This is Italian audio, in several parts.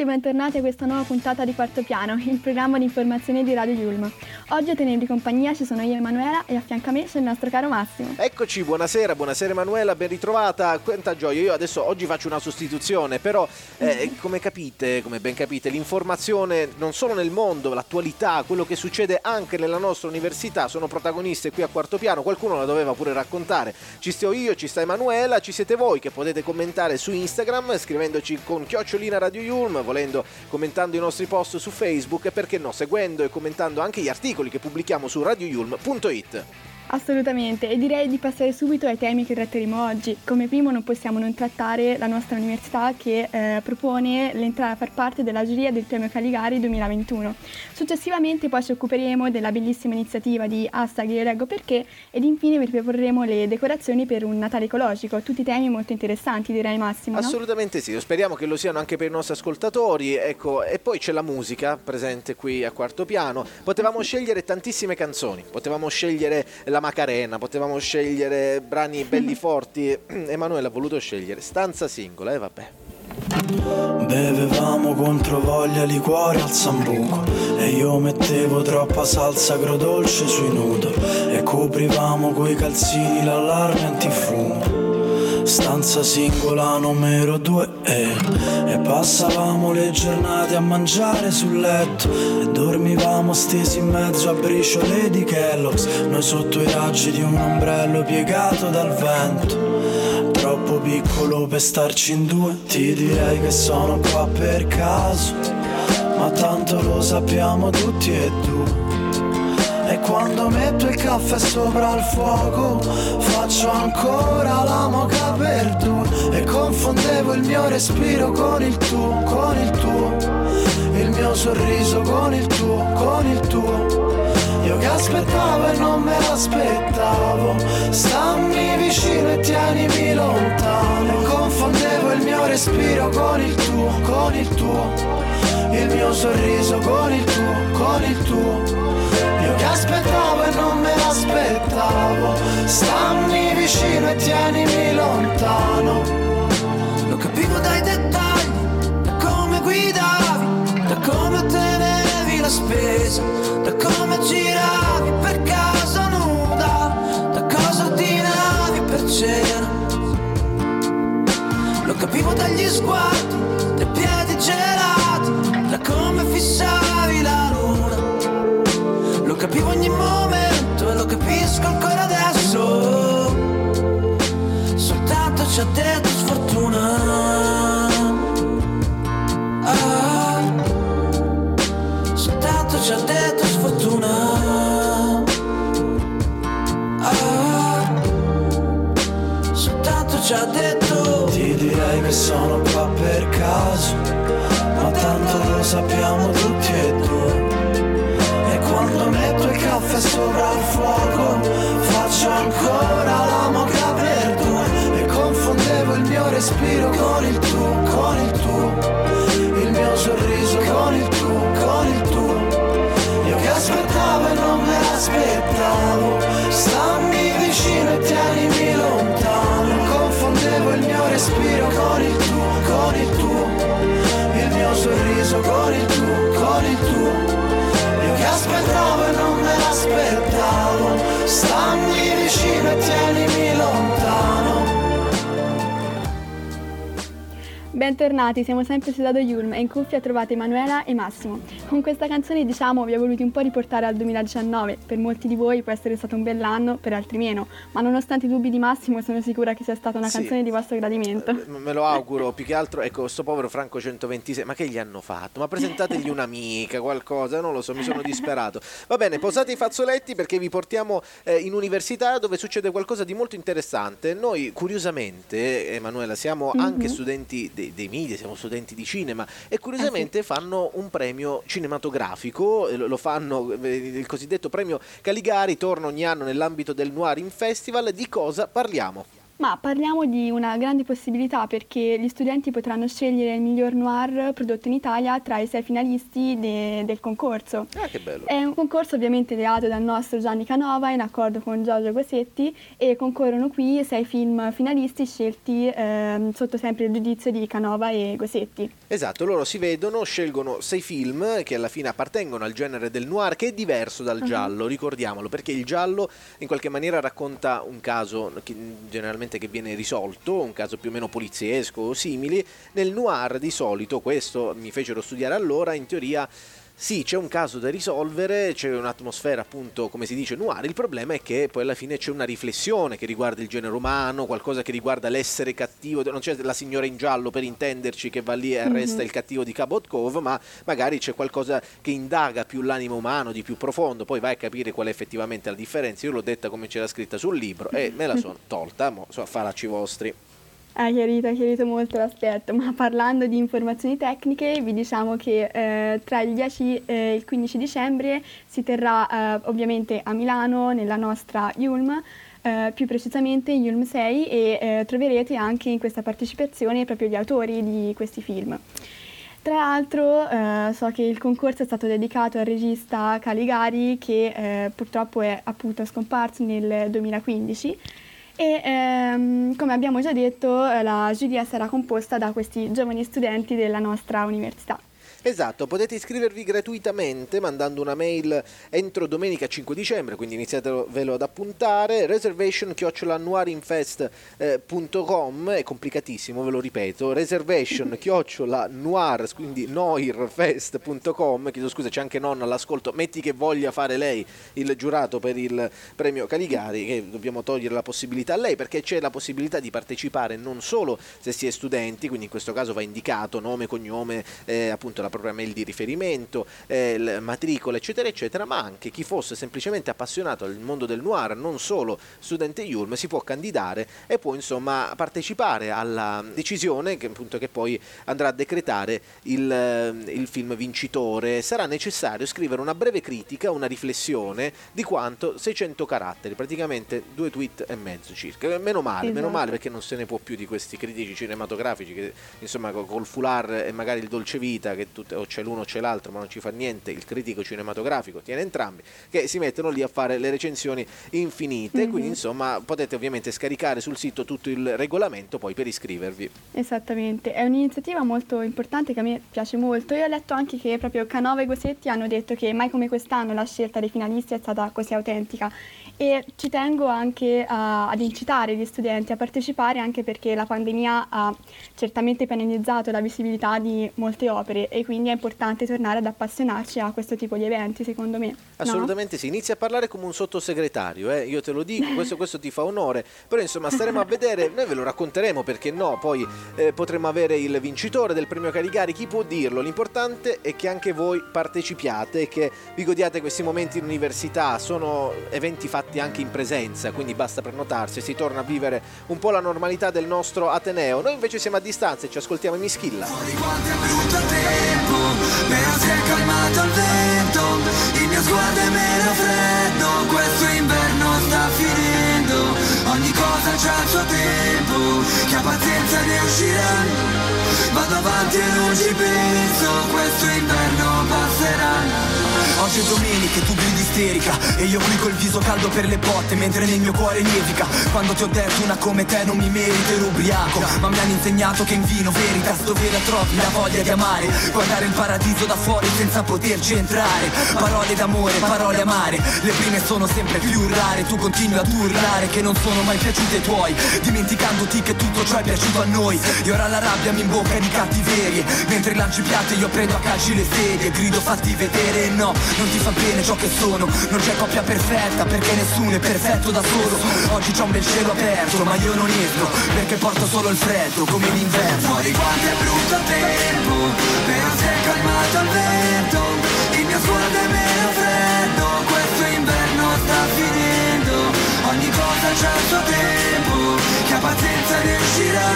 Tutti e bentornati a questa nuova puntata di Quarto Piano, il programma di informazione di Radio Yulm. Oggi a tenervi compagnia ci sono io Emanuela e a fianco a me c'è il nostro caro Massimo. Eccoci, buonasera, buonasera Emanuela, ben ritrovata. Quanta gioia, io adesso oggi faccio una sostituzione, però eh, come capite, come ben capite, l'informazione non solo nel mondo, l'attualità, quello che succede anche nella nostra università sono protagoniste qui a Quarto Piano, qualcuno la doveva pure raccontare. Ci sto io, ci sta Emanuela, ci siete voi che potete commentare su Instagram scrivendoci con chiocciolina Radio Yulm, volendo commentando i nostri post su Facebook e perché no, seguendo e commentando anche gli articoli che pubblichiamo su radioyulm.it. Assolutamente, e direi di passare subito ai temi che tratteremo oggi. Come primo non possiamo non trattare la nostra università che eh, propone l'entrata a far parte della giuria del premio Caligari 2021. Successivamente poi ci occuperemo della bellissima iniziativa di Hashtag Io Leggo Perché ed infine vi proporremo le decorazioni per un Natale ecologico, tutti temi molto interessanti direi Massimo. Assolutamente sì, speriamo che lo siano anche per i nostri ascoltatori, ecco, e poi c'è la musica presente qui a quarto piano. Potevamo scegliere tantissime canzoni, potevamo scegliere la Macarena, potevamo scegliere brani belli forti. Emanuele ha voluto scegliere stanza singola e eh, vabbè. Bevevamo contro voglia liquore al sambuco E io mettevo troppa salsa agrodolce sui nudo E coprivamo coi calzini l'allarme antifumo stanza singola numero due eh. E passavamo le giornate a mangiare sul letto. E dormivamo stesi in mezzo a briciole di Kellogg's. Noi sotto i raggi di un ombrello piegato dal vento. Troppo piccolo per starci in due. Ti direi che sono qua per caso. Ma tanto lo sappiamo tutti e due quando metto il caffè sopra il fuoco Faccio ancora la moca per due E confondevo il mio respiro con il tuo, con il tuo. Il mio sorriso con il tuo, con il tuo. Io che aspettavo e non me l'aspettavo. Stammi vicino e tienimi lontano. E confondevo il mio respiro con il tuo, con il tuo. Il mio sorriso con il tuo, con il tuo aspettavo e non me l'aspettavo. Stammi vicino e tienimi lontano. Lo capivo dai dettagli Da come guidavi Da come ottenevi la spesa Da come giravi per casa nuda Da cosa ordinavi per cena. Lo capivo dagli sguardi Ha detto sfortuna. Ah, soltanto ci ha detto sfortuna. Ah, soltanto ci ha detto. Ti direi che sono qua per caso, ma tanto lo sappiamo tutti e due quando metto il caffè sopra il fuoco Faccio ancora respiro con il tuo, con il tuo Il mio sorriso con il tuo, con il tuo. Io che aspettavo e non me l'aspettavo. Stammi vicino e tienimi lontano. Confondevo il mio respiro con il tuo, con il tuo Il mio sorriso con il tuo, con il tuo. Che aspettavo e non me l'aspettavo. Stammi vicino e tienimi lontano Bentornati, siamo sempre su Dado Yulm e in cuffia trovate Emanuela e Massimo. Con questa canzone diciamo vi ho voluti un po' riportare al 2019, per molti di voi può essere stato un bell'anno, per altri meno, ma nonostante i dubbi di Massimo sono sicura che sia stata una sì. canzone di vostro gradimento. Eh, me lo auguro, più che altro, ecco, sto povero Franco 126, ma che gli hanno fatto? Ma presentategli un'amica, qualcosa, non lo so, mi sono disperato. Va bene, posate i fazzoletti perché vi portiamo eh, in università dove succede qualcosa di molto interessante. Noi, curiosamente, Emanuela, siamo mm-hmm. anche studenti dei, dei media, siamo studenti di cinema e curiosamente eh sì. fanno un premio cinematografico, lo fanno eh, il cosiddetto premio Caligari, torna ogni anno nell'ambito del Noir in Festival, di cosa parliamo? Ma parliamo di una grande possibilità perché gli studenti potranno scegliere il miglior noir prodotto in Italia tra i sei finalisti de- del concorso. Ah, che bello. È un concorso ovviamente ideato dal nostro Gianni Canova in accordo con Giorgio Gossetti e concorrono qui sei film finalisti scelti ehm, sotto sempre il giudizio di Canova e Gossetti. Esatto, loro si vedono, scelgono sei film che alla fine appartengono al genere del noir che è diverso dal giallo, ricordiamolo, perché il giallo in qualche maniera racconta un caso che generalmente che viene risolto, un caso più o meno poliziesco o simili. Nel noir di solito, questo mi fecero studiare allora, in teoria sì, c'è un caso da risolvere, c'è un'atmosfera appunto, come si dice, noir. Il problema è che poi alla fine c'è una riflessione che riguarda il genere umano, qualcosa che riguarda l'essere cattivo. Non c'è la signora in giallo per intenderci che va lì e arresta mm-hmm. il cattivo di Cabot Cove, ma magari c'è qualcosa che indaga più l'animo umano, di più profondo. Poi vai a capire qual è effettivamente la differenza. Io l'ho detta come c'era scritta sul libro e me la sono tolta, mo, so, faracci vostri. Ha chiarito, ha chiarito molto l'aspetto, ma parlando di informazioni tecniche vi diciamo che eh, tra il 10 e il 15 dicembre si terrà eh, ovviamente a Milano nella nostra Yulm, eh, più precisamente Yulm 6 e eh, troverete anche in questa partecipazione proprio gli autori di questi film. Tra l'altro eh, so che il concorso è stato dedicato al regista Caligari che eh, purtroppo è appunto scomparso nel 2015 e ehm, come abbiamo già detto eh, la giuria sarà composta da questi giovani studenti della nostra università. Esatto, potete iscrivervi gratuitamente mandando una mail entro domenica 5 dicembre, quindi iniziatevelo ad appuntare, reservation chiocciolanuarinfest.com, è complicatissimo, ve lo ripeto, reservation chiocciolanuar, quindi noirfest.com, chiedo scusa c'è anche nonna all'ascolto, metti che voglia fare lei il giurato per il premio Caligari, che dobbiamo togliere la possibilità a lei, perché c'è la possibilità di partecipare non solo se si è studenti, quindi in questo caso va indicato nome, cognome, eh, appunto la propria mail di riferimento, eh, matricola, eccetera, eccetera, ma anche chi fosse semplicemente appassionato al mondo del noir, non solo studente Yulm, si può candidare e può insomma partecipare alla decisione che, appunto, che poi andrà a decretare il, eh, il film vincitore. Sarà necessario scrivere una breve critica, una riflessione di quanto 600 caratteri, praticamente due tweet e mezzo circa. Meno male, esatto. meno male perché non se ne può più di questi critici cinematografici che insomma col foulard e magari il dolce vita che tutte, o c'è l'uno o c'è l'altro, ma non ci fa niente, il critico cinematografico tiene entrambi, che si mettono lì a fare le recensioni infinite, mm-hmm. quindi insomma potete ovviamente scaricare sul sito tutto il regolamento poi per iscrivervi. Esattamente, è un'iniziativa molto importante che a me piace molto. Io ho letto anche che proprio Canova e Gossetti hanno detto che mai come quest'anno la scelta dei finalisti è stata così autentica e ci tengo anche a, ad incitare gli studenti a partecipare anche perché la pandemia ha certamente penalizzato la visibilità di molte opere e quindi è importante tornare ad appassionarci a questo tipo di eventi secondo me. Assolutamente no? sì, inizia a parlare come un sottosegretario, eh? io te lo dico, questo, questo, ti fa onore, però insomma staremo a vedere, noi ve lo racconteremo perché no, poi eh, potremo avere il vincitore del premio Caligari, chi può dirlo? L'importante è che anche voi partecipiate e che vi godiate questi momenti in università, sono eventi fatti anche in presenza, quindi basta prenotarsi e si torna a vivere un po' la normalità del nostro Ateneo. Noi invece siamo a distanza e ci ascoltiamo in Mischilla. Fuori quanto è brutto tempo, però si è calmato il vento, il mio sguardo è meno freddo, questo inverno sta finendo, ogni cosa c'ha il suo tempo, chi ha pazienza ne uscirà, vado avanti e non ci penso, questo inverno passerà. Oggi è domenica e tu gridi isterica. E io qui col viso caldo per le botte Mentre nel mio cuore nevica. Quando ti ho detto una come te non mi merito ero ubriaco. Ma mi hanno insegnato che in vino veritas Dove la trovi la voglia di amare. Guardare il paradiso da fuori senza poterci entrare. Parole d'amore, parole amare Le prime sono sempre più rare. Tu continui ad urlare che non sono mai piaciute ai tuoi Dimenticandoti che tutto ciò è piaciuto a noi. E ora la rabbia mi imbocca di cattiverie Mentre lanci piatti io prendo a calci le sedie Grido fatti vedere no non ti fa bene ciò che sono. Non c'è coppia perfetta perché nessuno è perfetto da solo. Oggi c'è un bel cielo aperto ma io non esco Perché porto solo il freddo come l'inverno Fuori quanto è brutto tempo Però si è calmato il vento. Il mio sguardo è meno freddo Questo inverno sta finendo. Ogni cosa c'ha il suo tempo Chi ha pazienza ne uscirà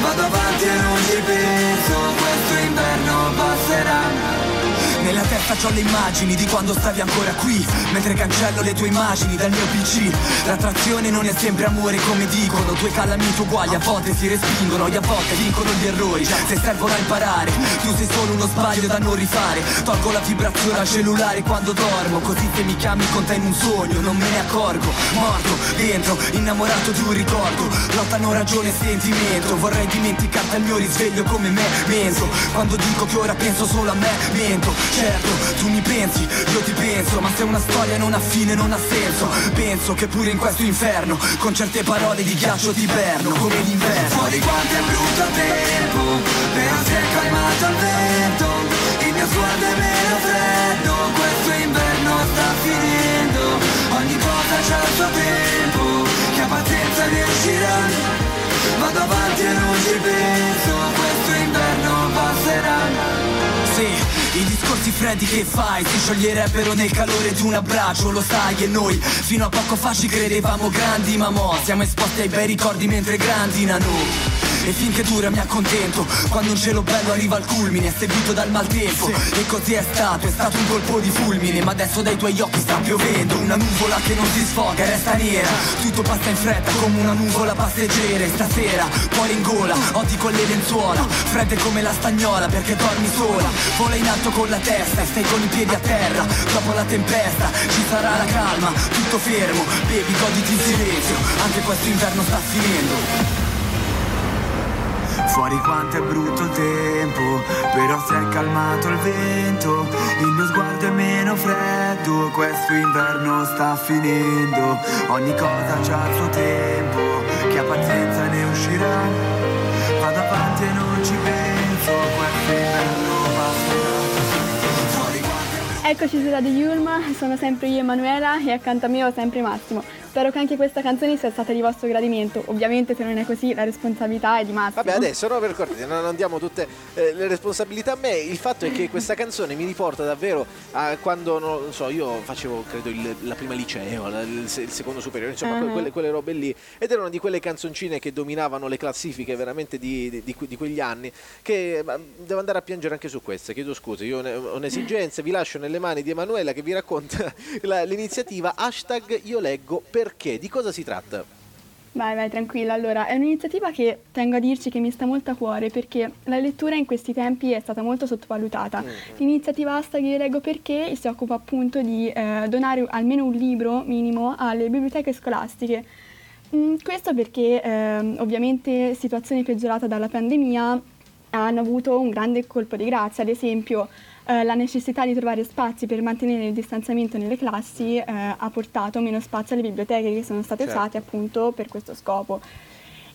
Vado avanti e non ci penso Questo inverno passerà Nella testa ho le immagini di quando stavi ancora qui Mentre cancello le tue immagini dal mio PC L'attrazione non è sempre amore come dicono Due calamiti uguali a volte si respingono E a volte vincono gli errori. Se servono a imparare Tu sei solo uno sbaglio da non rifare. Tolgo la vibrazione al cellulare quando dormo Così se mi chiami con te in un sogno Non me ne accorgo. Morto, dentro, innamorato di un ricordo. Lottano ragione e sentimento Vorrei dimenticarti al mio risveglio come me Mento. Quando dico che ora penso solo a me Mento Certo, tu mi pensi, io ti penso Ma se una storia non ha fine non ha senso. Penso che pure in questo inferno Con certe parole di ghiaccio ti perno Come l'inverno. Fuori quanto è brutto tempo Però si è calmato il vento Il mio sguardo è meno freddo Questo inverno sta finendo. Ogni cosa c'ha il suo tempo Chi ha pazienza ne uscirà. Vado avanti e non ci penso Questo inverno passerà. Sì, i discorsi freddi che fai si scioglierebbero nel calore di un abbraccio, lo sai e noi fino a poco fa ci credevamo grandi, ma mo siamo esposti ai bei ricordi mentre grandi nano. E finché dura mi accontento Quando un cielo bello arriva al culmine Seguito dal maltempo. E così è stato, è stato un colpo di fulmine Ma adesso dai tuoi occhi sta piovendo. Una nuvola che non si sfoga, resta nera. Tutto passa in fretta come una nuvola passeggera E stasera, cuore in gola, odi con le lenzuola. Fredde come la stagnola perché dormi sola. Vola in alto con la testa e stai con i piedi a terra. Dopo la tempesta ci sarà la calma Tutto fermo, bevi, goditi in silenzio Anche questo inverno sta finendo Fuori quanto è brutto il tempo, però si è calmato il vento, il mio sguardo è meno freddo, questo inverno sta finendo, ogni cosa c'ha il suo tempo, chi ha pazienza ne uscirà, vado avanti e non ci penso, questo inverno passerà. Eccoci su Radio Yulma, sono sempre io Emanuela e accanto a me ho sempre Massimo. Spero che anche questa canzone sia stata di vostro gradimento. Ovviamente se non è così la responsabilità è di Massimo. Vabbè, adesso no, per cortesia, non andiamo tutte eh, le responsabilità a me. Il fatto è che questa canzone mi riporta davvero a quando, non so, io facevo, credo, il- la prima liceo, la- il, il secondo superiore, insomma, Ah. quelle, quelle robe lì. Ed erano di quelle canzoncine che dominavano le classifiche veramente di, di- di que- di quegli anni. Che devo andare a piangere anche su queste, chiedo scusa. Io ho ne- ho un'esigenza, vi lascio nelle mani di Emanuela che vi racconta la- l'iniziativa hashtag io leggo perché. Di cosa si tratta? Vai, vai, tranquilla. Allora, è un'iniziativa che tengo a dirci che mi sta molto a cuore perché la lettura in questi tempi è stata molto sottovalutata. L'iniziativa hashtag Io leggo perché si occupa appunto di eh, donare almeno un libro minimo alle biblioteche scolastiche. Mm, questo perché ehm, ovviamente situazione peggiorata dalla pandemia hanno avuto un grande colpo di grazia, ad esempio eh, la necessità di trovare spazi per mantenere il distanziamento nelle classi eh, ha portato meno spazio alle biblioteche che sono state Certo. usate appunto per questo scopo.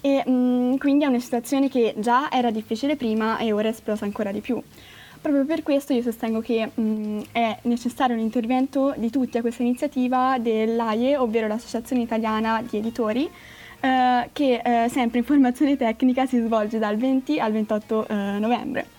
E mm, quindi è una situazione che già era difficile prima e ora è esplosa ancora di più. Proprio per questo io sostengo che mm, è necessario un intervento di tutti a questa iniziativa dell'AIE, ovvero l'Associazione Italiana di Editori, eh, che eh, sempre in formazione tecnica si svolge dal 20 al 28 eh, novembre.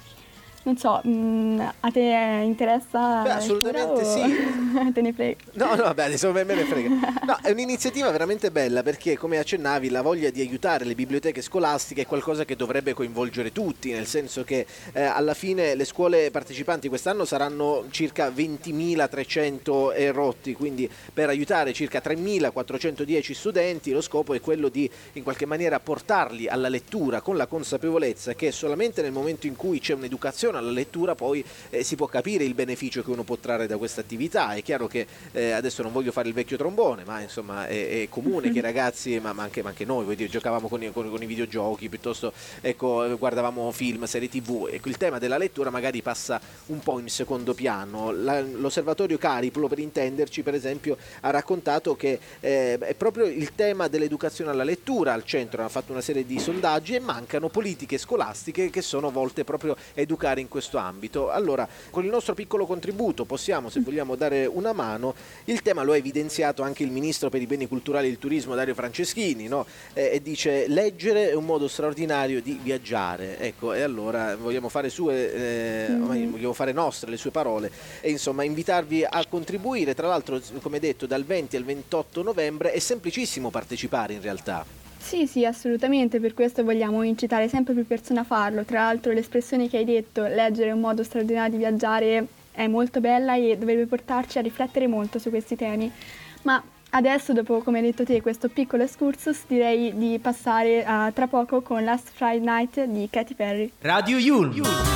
Non so, mm, a te interessa? Beh, assolutamente o te ne frega? No, no, vabbè, adesso me me ne frega. No, è un'iniziativa veramente bella perché, come accennavi, la voglia di aiutare le biblioteche scolastiche è qualcosa che dovrebbe coinvolgere tutti, nel senso che eh, alla fine le scuole partecipanti quest'anno saranno circa 20.300 e rotti, quindi per aiutare circa 3.410 studenti lo scopo è quello di in qualche maniera portarli alla lettura con la consapevolezza che solamente nel momento in cui c'è un'educazione alla lettura poi eh, si può capire il beneficio che uno può trarre da questa attività. È chiaro che eh, adesso non voglio fare il vecchio trombone, ma insomma è, è comune che i ragazzi, ma, ma anche, ma anche noi, dire, giocavamo con i, con- con i videogiochi, piuttosto ecco, guardavamo film, serie tv. Ecco, il tema della lettura magari passa un po' in secondo piano. La- l'osservatorio Cariplo, per intenderci, per esempio, ha raccontato che eh, è proprio il tema dell'educazione alla lettura al centro, ha fatto una serie di sondaggi e mancano politiche scolastiche che sono volte proprio a educare in questo ambito. Allora, con il nostro piccolo contributo possiamo, se vogliamo, dare una mano. Il tema lo ha evidenziato anche il ministro per i beni culturali e il turismo Dario Franceschini, no? E dice leggere è un modo straordinario di viaggiare. Ecco, e allora vogliamo fare sue, eh, ormai vogliamo fare nostre le sue parole e insomma invitarvi a contribuire. Tra l'altro, come detto, dal 20 al 28 novembre è semplicissimo partecipare in realtà. Sì, sì, assolutamente, per questo vogliamo incitare sempre più persone a farlo. Tra l'altro l'espressione che hai detto, leggere è un modo straordinario di viaggiare, è molto bella e dovrebbe portarci a riflettere molto su questi temi. Ma adesso, dopo come hai detto te, questo piccolo excursus, direi di passare a tra poco con Last Friday Night di Katy Perry. Radio Yulm.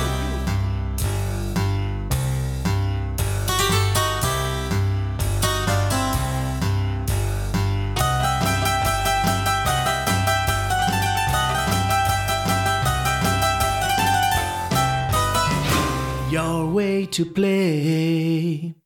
To play.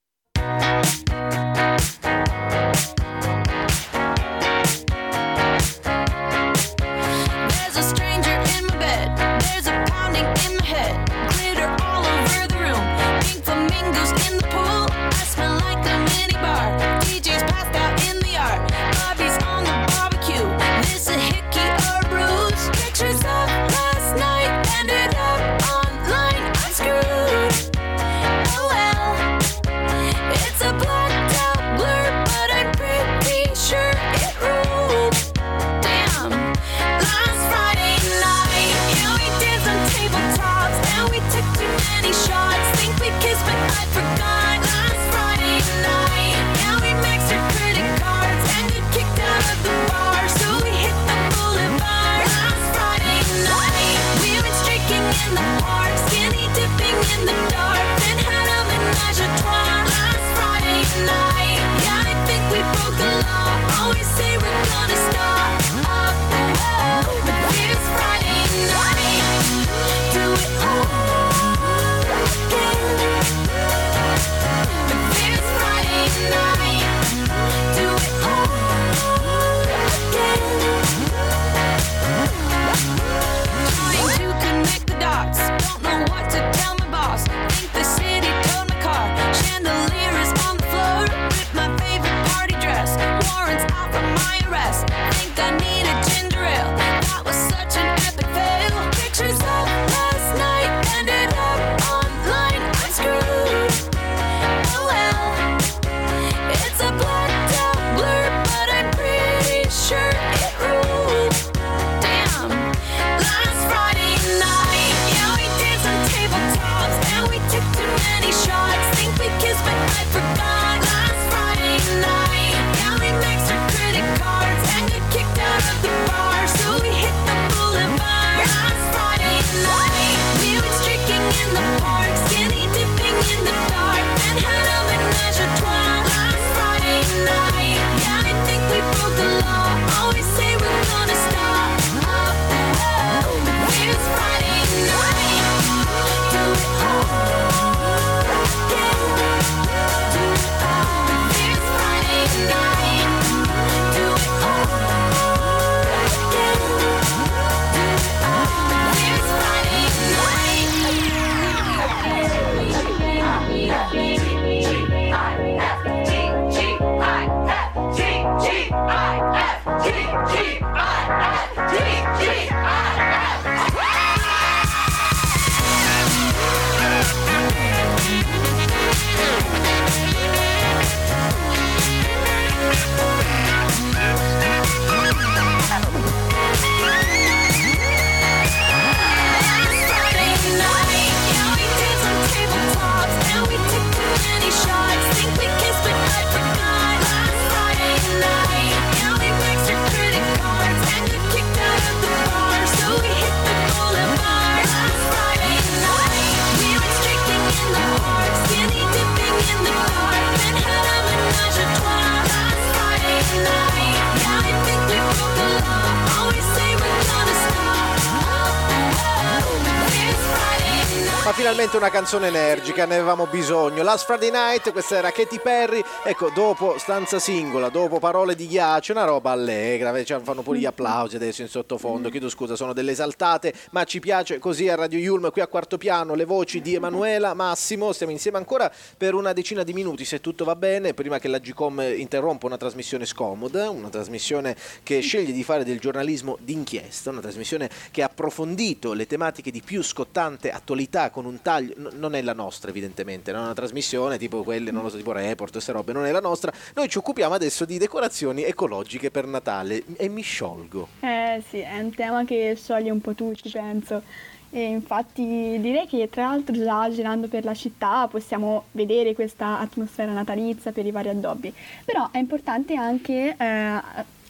Finalmente una canzone energica, ne avevamo bisogno. Last Friday Night, questa era Katy Perry. Ecco, dopo stanza singola, dopo parole di ghiaccio, una roba allegra. Cioè, fanno pure gli applausi adesso in sottofondo. Chiedo scusa, sono delle esaltate, ma ci piace così a Radio Yulm, qui a quarto piano, le voci di Emanuela, Massimo. Stiamo insieme ancora per una decina di minuti, se tutto va bene, prima che la Gcom interrompa una trasmissione scomoda, una trasmissione che sceglie di fare del giornalismo d'inchiesta, una trasmissione che ha approfondito le tematiche di più scottante attualità con un taglio, n- non è la nostra evidentemente, non è una trasmissione tipo quelle, non lo so, tipo report, queste robe, non è la nostra, noi ci occupiamo adesso di decorazioni ecologiche per Natale e mi sciolgo. Eh sì, è un tema che scioglie un po' tutti, penso. E infatti direi che tra l'altro già girando per la città possiamo vedere questa atmosfera natalizia per i vari addobbi, però è importante anche eh,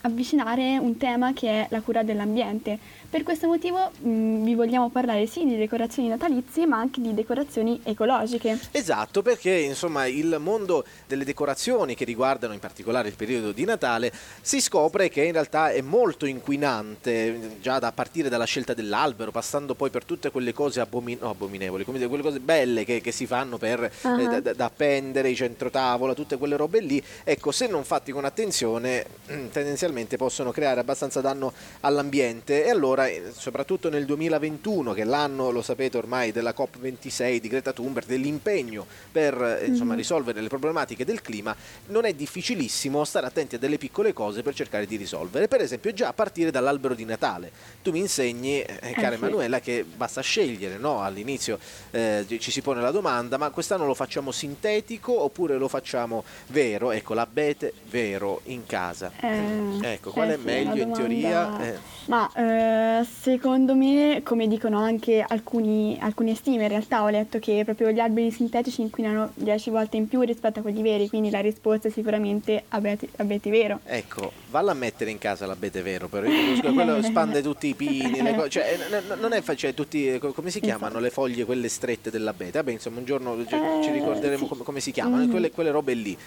avvicinare un tema che è la cura dell'ambiente. Per questo motivo mh, vi vogliamo parlare sì di decorazioni natalizie ma anche di decorazioni ecologiche. Esatto, perché insomma il mondo delle decorazioni che riguardano in particolare il periodo di Natale si scopre che in realtà è molto inquinante, già da partire dalla scelta dell'albero, passando poi per tutte quelle cose abomin- no, abominevoli, come dire, quelle cose belle che, che si fanno per, eh, Ah. da, da- da appendere, i centrotavola, tutte quelle robe lì. Ecco, se non fatti con attenzione, tendenzialmente possono creare abbastanza danno all'ambiente e allora, eh, soprattutto nel 2021, che è l'anno, lo sapete ormai, della COP26 di Greta Thunberg, dell'impegno per eh, insomma, risolvere le problematiche del clima, non è difficilissimo stare attenti a delle piccole cose per cercare di risolvere. Per esempio, già a partire dall'albero di Natale. Tu mi insegni, eh, cara sì. Emanuela, che basta scegliere, no? All'inizio eh, ci si pone la domanda, ma quest'anno lo facciamo sintetico oppure lo facciamo vero? Ecco, l'abete vero in casa. Eh, Ecco, qual eh è sì, meglio in teoria? domanda- Eh. Secondo me, come dicono anche alcuni, alcune stime, in realtà ho letto che proprio gli alberi sintetici inquinano 10 volte in più rispetto a quelli veri, quindi la risposta è sicuramente abeti, abeti vero. Ecco, valla a mettere in casa l'abete vero, però io conosco quello spande tutti i pini, le co- cioè, n- n- non è facile, tutti, eh, co- come si chiamano le foglie quelle strette dell'abete? Vabbè, insomma, un giorno ci, ci Eh, ricorderemo sì. come, come si chiamano, Mhm. quelle, quelle robe lì.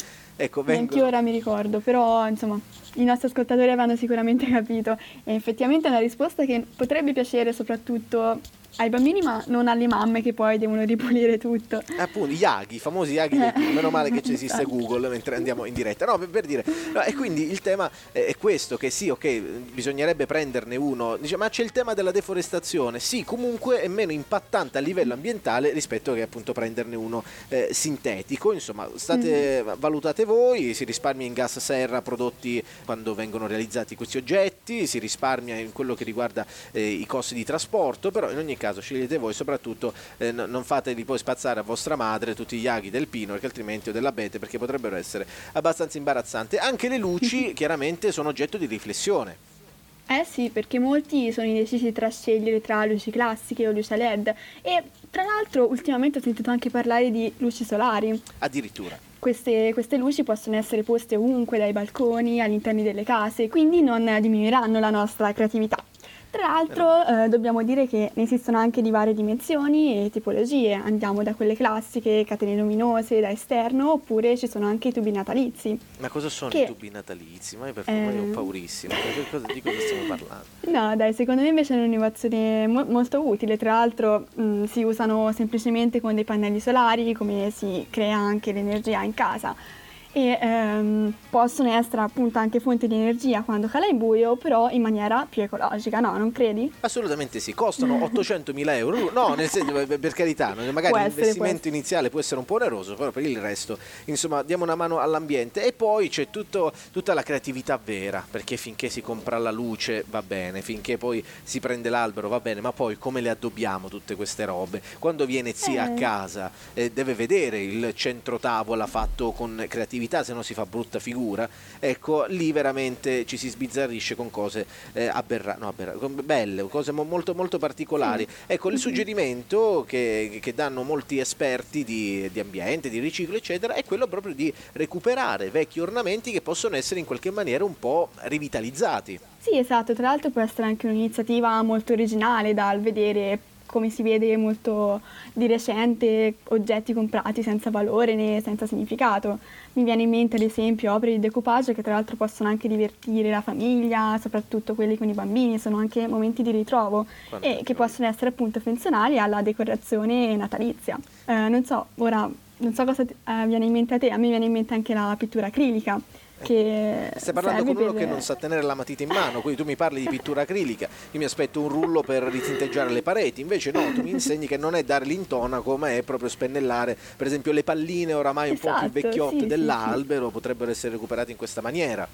Ecco, Neanche vengono... ora mi ricordo, però insomma i nostri ascoltatori avranno sicuramente capito e effettivamente è una risposta che potrebbe piacere soprattutto ai bambini ma non alle mamme che poi devono ripulire tutto. Appunto, gli aghi, i famosi aghi Eh. meno male che ci esiste Esatto. Google mentre andiamo in diretta. No, per, per dire, no, e quindi il tema è questo, che sì, ok, bisognerebbe prenderne uno, dice, ma c'è il tema della deforestazione, sì, comunque è meno impattante a livello ambientale rispetto che appunto prenderne uno eh, sintetico, insomma, state, valutate voi, si risparmia in gas serra prodotti quando vengono realizzati questi oggetti, si risparmia in quello che riguarda eh, i costi di trasporto, però in ogni caso scegliete voi, soprattutto eh, no- non fateli poi spazzare a vostra madre tutti gli aghi del pino, perché altrimenti o dell'abete, perché potrebbero essere abbastanza imbarazzanti. Anche le luci chiaramente sono oggetto di riflessione. Eh sì, perché molti sono indecisi tra scegliere tra luci classiche o luci a LED e tra l'altro ultimamente ho sentito anche parlare di luci solari. Addirittura. Queste, queste luci possono essere poste ovunque, dai balconi, all'interno delle case, quindi non diminuiranno la nostra creatività. Tra l'altro eh, dobbiamo dire che ne esistono anche di varie dimensioni e tipologie, andiamo da quelle classiche, catene luminose da esterno, oppure ci sono anche i tubi natalizi. Ma cosa sono Che- i tubi natalizi? Ma per favore Eh. ho paurissimo. Che cosa- di cosa stiamo parlando? No, dai, secondo me invece è un'innovazione mo- molto utile. Tra l'altro mh, si usano semplicemente con dei pannelli solari, come si crea anche l'energia in casa. E ehm, possono essere appunto anche fonte di energia quando cala il buio, però in maniera più ecologica, no? Non credi? Assolutamente sì, costano 800.000 euro. No, nel senso, per carità, magari essere, l'investimento iniziale può essere un po' oneroso, però per il resto, insomma, diamo una mano all'ambiente. E poi c'è tutto- tutta la creatività vera, perché finché si compra la luce va bene, finché poi si prende l'albero va bene, ma poi come le addobbiamo tutte queste robe? Quando viene zia a Eh. casa eh, deve vedere il centro tavola fatto con creatività, se no si fa brutta figura. Ecco, lì veramente ci si sbizzarrisce con cose eh, aberra- no, aberra- belle, cose mo- molto, molto particolari. Ecco, il suggerimento che, che danno molti esperti di, di ambiente, di riciclo, eccetera, è quello proprio di recuperare vecchi ornamenti che possono essere in qualche maniera un po' rivitalizzati. Sì, esatto, tra l'altro può essere anche un'iniziativa molto originale dal vedere come si vede molto di recente oggetti comprati senza valore né senza significato. Mi viene in mente ad esempio opere di decoupage che tra l'altro possono anche divertire la famiglia, soprattutto quelli con i bambini, sono anche momenti di ritrovo Quanto e che gioia. possono essere appunto funzionali alla decorazione natalizia. Eh, non so, ora non so cosa ti- eh, viene in mente a te, a me viene in mente anche la pittura acrilica. Che Stai parlando serve con uno per- che non sa tenere la matita in mano, quindi tu mi parli di pittura acrilica, io mi aspetto un rullo per ritinteggiare le pareti, invece no, tu mi insegni che non è dare l'intonaco, ma è proprio spennellare, per esempio le palline oramai un po' Esatto, più vecchiotte sì, sì, dell'albero potrebbero essere recuperate in questa maniera.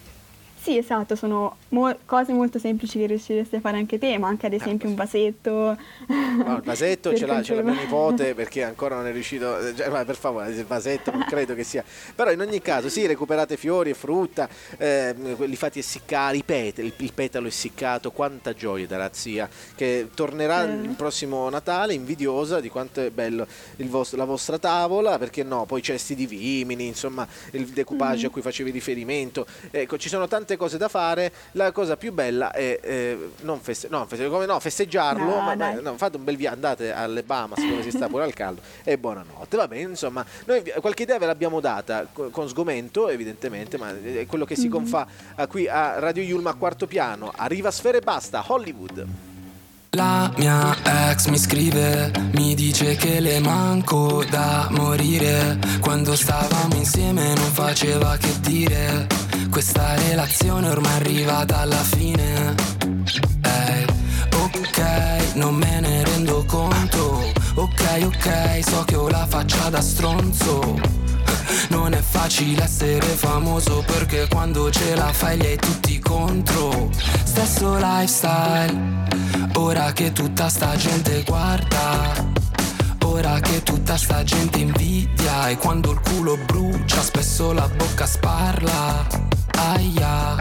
Sì, esatto, sono mo- cose molto semplici che riusciresti a fare anche te, ma anche ad esempio un vasetto. No, il vasetto ce l'ha, ce l'ha mio nipote perché ancora non è riuscito. eh, cioè, ma per favore, il vasetto non credo che sia. Però in ogni caso, sì, recuperate fiori e frutta, ehm, li fate essiccare, i petali, il, petalo essiccato, quanta gioia dalla zia che tornerà Eh. il prossimo Natale invidiosa di quanto è bello il vos- la vostra tavola, perché no, poi cesti di vimini, insomma, il decoupage a cui facevi riferimento. Ecco, ci sono tante cose da fare. La cosa più bella è eh, non, feste- no, feste- come no, festeggiarlo, No, ma- ma- no, fate un bel viaggio, andate alle Bahamas dove si sta pure al caldo e buonanotte. Va bene, insomma, noi qualche idea ve l'abbiamo data co- con sgomento, evidentemente, ma è quello che si confà a- qui a Radio Yulma a quarto piano. Arriva Sfere e basta, Hollywood. La mia ex mi scrive, mi dice che le manco da morire. Quando stavamo insieme non faceva che dire. Questa relazione ormai arrivata alla fine. Ehi, ok, non me ne rendo conto. Ok, ok, so che ho la faccia da stronzo. Non è facile essere famoso perché quando ce la fai li hai tutti contro. Stesso lifestyle, ora che tutta sta gente guarda. Ora che tutta sta gente invidia e quando il culo brucia spesso la bocca sparla. Aia.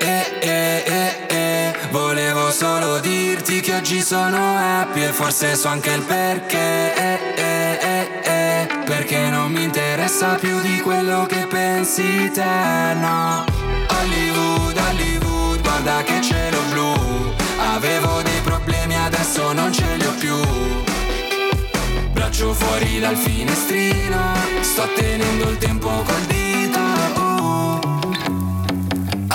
Eh, eh, eh, eh, volevo solo dirti che oggi sono happy e forse so anche il perché. Eh, eh, eh, eh, perché non mi interessa più di quello che pensi te, no. Hollywood, Hollywood, guarda che cielo blu. Avevo dei problemi, adesso non ce li ho più. Braccio fuori dal finestrino, sto tenendo il tempo col dito.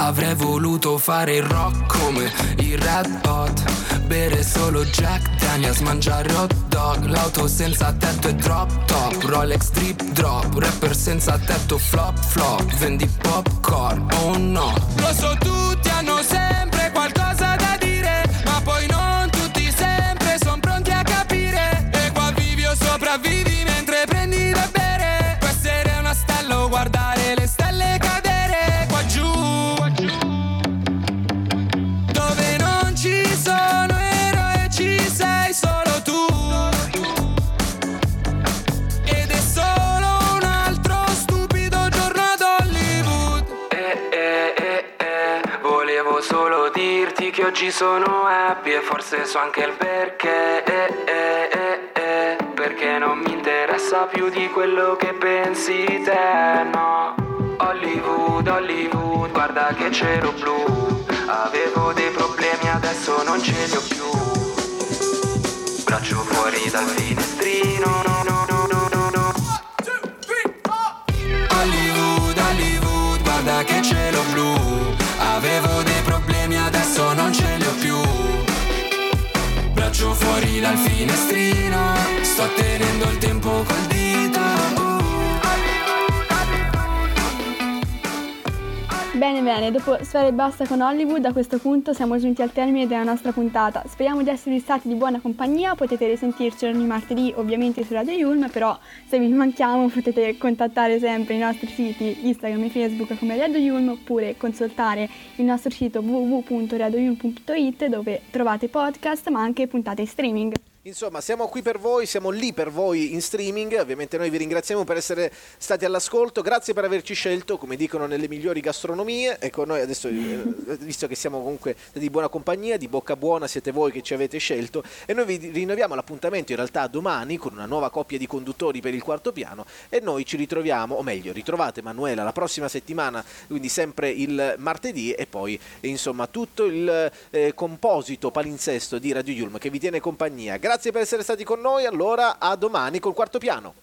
Avrei voluto fare il rock come i Red Hot Bere solo Jack Daniels, mangiare hot dog L'auto senza tetto e drop top Rolex drip drop Rapper senza tetto flop flop Vendi popcorn, oh no. Lo so tutti oggi sono happy e forse so anche il perché eh eh eh eh. Perché non mi interessa più di quello che pensi te no. Hollywood, Hollywood, guarda che cielo blu. Avevo dei problemi, adesso non ce li ho più. Braccio fuori dal finestrino, fuori dal finestrino. Sto tenendo il tempo col Bene, dopo Sfera e Basta con Hollywood, a questo punto siamo giunti al termine della nostra puntata. Speriamo di esservi stati di buona compagnia, potete risentirci ogni martedì ovviamente su Radio Yulm, però se vi manchiamo potete contattare sempre i nostri siti Instagram e Facebook come Radio Yulm oppure consultare il nostro sito www.radioyulm.it dove trovate podcast ma anche puntate in streaming. Insomma, siamo qui per voi, siamo lì per voi in streaming. Ovviamente noi vi ringraziamo per essere stati all'ascolto. Grazie per averci scelto, come dicono nelle migliori gastronomie. Ecco, noi adesso, eh, visto che siamo comunque di buona compagnia, di bocca buona, siete voi che ci avete scelto. E noi vi rinnoviamo l'appuntamento in realtà domani con una nuova coppia di conduttori per il quarto piano. E noi ci ritroviamo, o meglio, ritrovate Manuela la prossima settimana, quindi sempre il martedì. E poi, eh, insomma, tutto il eh, composito palinsesto di Radio Yulm che vi tiene compagnia. Grazie per essere stati con noi. Allora, a domani col quarto piano.